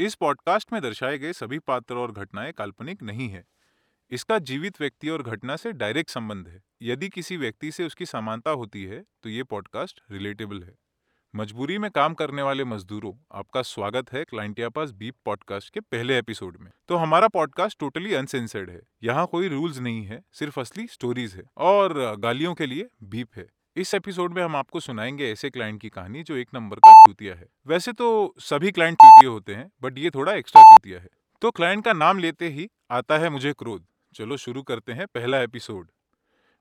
इस पॉडकास्ट में दर्शाए गए सभी पात्र और घटनाएँ काल्पनिक नहीं है। इसका जीवित व्यक्ति और घटना से डायरेक्ट संबंध है। यदि किसी व्यक्ति से उसकी समानता होती है तो ये पॉडकास्ट रिलेटेबल है। मजबूरी में काम करने वाले मजदूरों, आपका स्वागत है क्लाइंटिया पास बीप पॉडकास्ट के पहले एपिसोड में। तो हमारा पॉडकास्ट टोटली अनसेंसर्ड है। यहाँ कोई रूल्स नहीं है, सिर्फ़ असली स्टोरीज है और गालियों के लिए बीप है। इस एपिसोड में हम आपको सुनाएँगे ऐसे क्लाइंट की कहानी जो एक नंबर का चूतिया है। वैसे तो सभी क्लाइंट चूतिया होते हैं, बट ये थोड़ा एक्स्ट्रा चूतिया है। तो क्लाइंट का नाम लेते ही आता है मुझे क्रोध। चलो शुरू करते हैं पहला एपिसोड।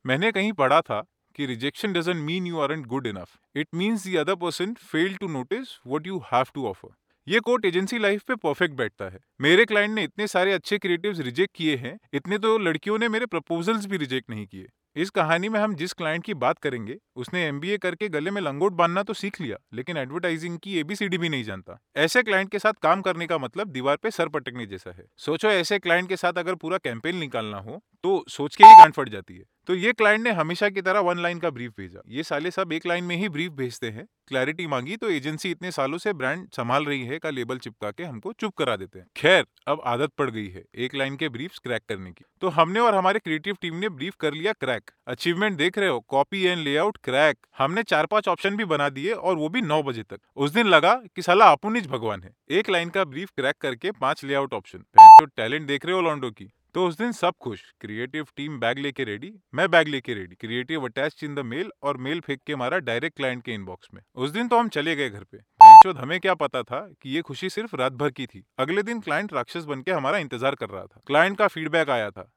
मैंने कहीं पढ़ा था कि rejection doesn't mean you are good enough it means the other person fail to notice what you have to offer ये कोट एजेंसी लाइफ पे परफेक्ट बैठता है। मेरे क्लाइंट ने इतने सारे अच्छे क्रिएटिव्स रिजेक्ट किए हैं, इतने तो लड़कियों ने मेरे प्रपोजल्स भी रिजेक्ट नहीं किए। इस कहानी में हम जिस क्लाइंट की बात करेंगे, उसने एमबीए करके गले में लंगोट बांधना तो सीख लिया, लेकिन एडवर्टाइजिंग की एबीसीडी भी नहीं जानता। ऐसे क्लाइंट के साथ काम करने का मतलब दीवार पे सर पटकने जैसा है। सोचो ऐसे क्लाइंट के साथ अगर पूरा कैंपेन निकालना हो तो सोच के ही गांठ फट जाती है। तो ये क्लाइंट ने हमेशा की तरह वन लाइन का ब्रीफ भेजा। ये साले सब एक लाइन में ही ब्रीफ भेजते हैं। क्लैरिटी मांगी तो एजेंसी इतने सालों से ब्रांड संभाल रही है का लेबल चिपका के हमको चुप करा देते हैं। खैर, अब आदत पड़ गई है एक लाइन के ब्रीफ क्रैक करने की। तो हमने और हमारे क्रिएटिव टीम ने ब्रीफ कर लिया क्रैक अचीवमेंट देख रहे हो कॉपी एंड लेआउट क्रैक हमने चार पाँच ऑप्शन भी बना दिए और वो भी नौ बजे तक। उस दिन लगा कि साला अपुनिज भगवान है। एक लाइन का ब्रीफ क्रैक करके पाँच लेआउट ऑप्शन टैलेंट देख रहे हो लॉन्डो की। तो उस दिन सब खुश। क्रिएटिव टीम बैग लेके रेडी मैं बैग लेके ready creative attach in the mail और मेल फेंक के मारा डायरेक्ट क्लाइंट के इनबॉक्स में। उस दिन तो हम चले गए घर पे। हमें क्या पता था कि ये खुशी सिर्फ़ रात भर की थी। अगले दिन क्लाइंट राक्षस बन के हमारा इंतज़ार कर रहा था। क्लाइंट का फीडबैक आया था।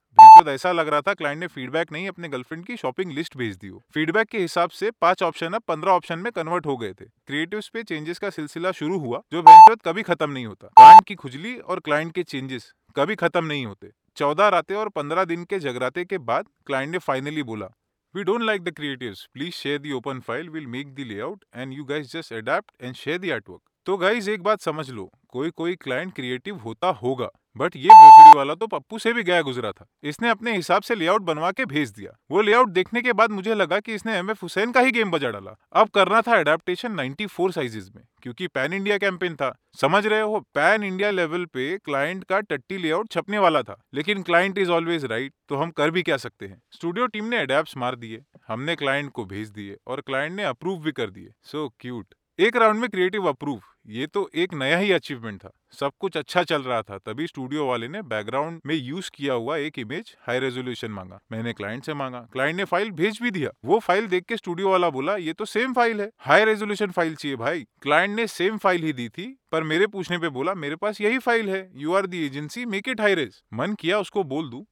ऐसा लग रहा था क्लाइंट ने फीडबैक नहीं अपने गर्लफ्रेंड की शॉपिंग लिस्ट भेज दी हो। फीडबैक के हिसाब से पाँच ऑप्शन अब पंद्रह ऑप्शन में कन्वर्ट हो गए थे। क्रिएटिव पे चेंजेस का सिलसिला शुरू हुआ, जो कभी खत्म नहीं होता। क्लाइंट की खुजली और क्लाइंट के चेंजेस कभी खत्म नहीं होते। चौदह रातें और पंद्रह दिन के जगराते के बाद क्लाइंट ने फाइनली बोला we don't like the creatives please share the open file will make the layout and you guys just adapt and share the artwork तो गाइज़ एक बात समझ लो कोई कोई क्लाइंट क्रिएटिव होता होगा बट ये भोसड़ी वाला तो पप्पू से भी गया गुजरा था। इसने अपने हिसाब से लेआउट बनवा के भेज दिया। वो लेआउट देखने के बाद मुझे लगा कि इसने एम एफ़ हुसैन का ही गेम बजा डाला। अब करना था अडेप्टेशन 94 साइजेस में। क्योंकि पैन इंडिया कैंपेन था। समझ रहे हो, पैन इंडिया लेवल पे क्लाइंट का टट्टी लेआउट छपने वाला था। लेकिन क्लाइंट इज़ ऑलवेज राइट तो हम कर भी क्या सकते हैं? स्टूडियो टीम ने अडेप्ट मार दिए, हमने क्लाइंट को भेज दिए और क्लाइंट ने अप्रूव भी कर दिए। So, cute. एक राउंड में क्रिएटिव अप्रूव, ये तो एक नया ही अचीवमेंट था। सब कुछ अच्छा चल रहा था, तभी स्टूडियो वाले ने बैकग्राउंड में यूज़ किया हुआ एक इमेज हाई रेजोल्यूशन मांगा। मैंने क्लाइंट से मांगा, क्लाइंट ने फ़ाइल भेज भी दिया। वो फ़ाइल देख के स्टूडियो वाला बोला, ये तो सेम फ़ाइल है, हाई रेजोल्यूशन फ़ाइल चाहिए भाई। क्लाइंट ने सेम फ़ाइल ही दी थी, पर मेरे पूछने पे बोला, मेरे पास यही फ़ाइल है, you are the agency, make it high res. मन किया उसको बोल दू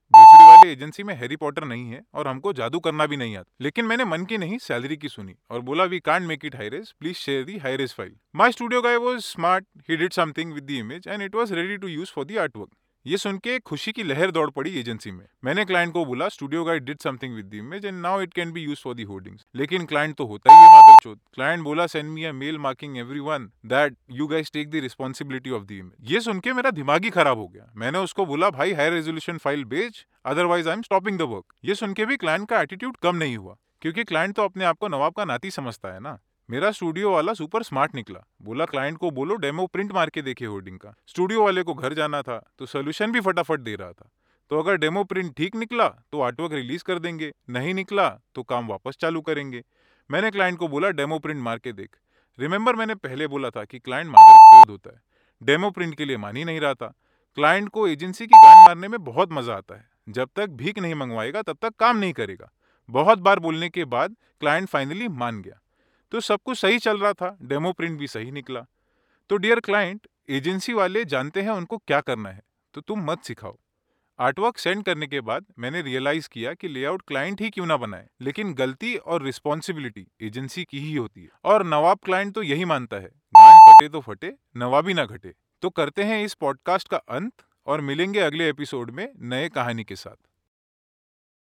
वाली एजेंसी में हैरी पॉटर नहीं है और हमको जादू करना भी नहीं आता। लेकिन मैंने मन की नहीं सैलरी की सुनी और बोला we can't make it high res please share the high res file my studio guy was smart he did something with the image and it was ready to use for the art work ये सुन के खुशी की लहर दौड़ पड़ी agency में। मैंने क्लाइंट को बोला, studio guide did something with image and now it can be use for the hoardings. लेकिन क्लाइंट तो होता ही है मादरचोद क्लाइंट बोला, send me a mail marking everyone that you guys take the responsibility of the image. ये सुन के मेरा दिमाग ही खराब हो गया। मैंने उसको बोला, भाई, हाई रेजोल्यूशन फ़ाइल भेज, otherwise I am stopping the work. ये सुन के भी क्लाइंट का एटीट्यूड कम नहीं हुआ, क्योंकि क्लाइंट तो अपने आप को नवाब का नाती समझता है ना। मेरा स्टूडियो वाला सुपर स्मार्ट निकला। बोला, क्लाइंट को बोलो, डेमो प्रिंट मार के देखे होर्डिंग का। स्टूडियो वाले को घर जाना था तो सोल्यूशन भी फटाफट दे रहा था। तो अगर डेमो प्रिंट ठीक निकला तो आर्टवर्क रिलीज़ कर देंगे। नहीं निकला तो काम वापस चालू करेंगे। मैंने क्लाइंट को बोला, डेमो प्रिंट मार के देख। रिमेंबर मैंने पहले बोला था कि क्लाइंट मादर होता है। डेमो प्रिंट के लिए मान ही नहीं रहा था। क्लाइंट को एजेंसी की गांड मारने में बहुत मज़ा आता है। जब तक भीख नहीं मंगवाएगा, तब तक काम नहीं करेगा। बहुत बार बोलने के बाद क्लाइंट फाइनली मान गया। तो सब कुछ सही चल रहा था, डेमो प्रिंट भी सही निकला। तो डियर क्लाइंट, एजेंसी वाले जानते हैं उनको क्या करना है तो तुम मत सिखाओ। आर्टवर्क सेंड करने के बाद मैंने रियलाइज़ किया कि लेआउट क्लाइंट ही क्यों ना बनाए, लेकिन गलती और रिस्पॉन्सिबिलिटी एजेंसी की ही होती है। और नवाब क्लाइंट तो यही मानता है गान फटे तो फटे, नवाबी ना घटे। तो करते हैं इस पॉडकास्ट का अंत, और मिलेंगे अगले एपिसोड में नए कहानी के साथ।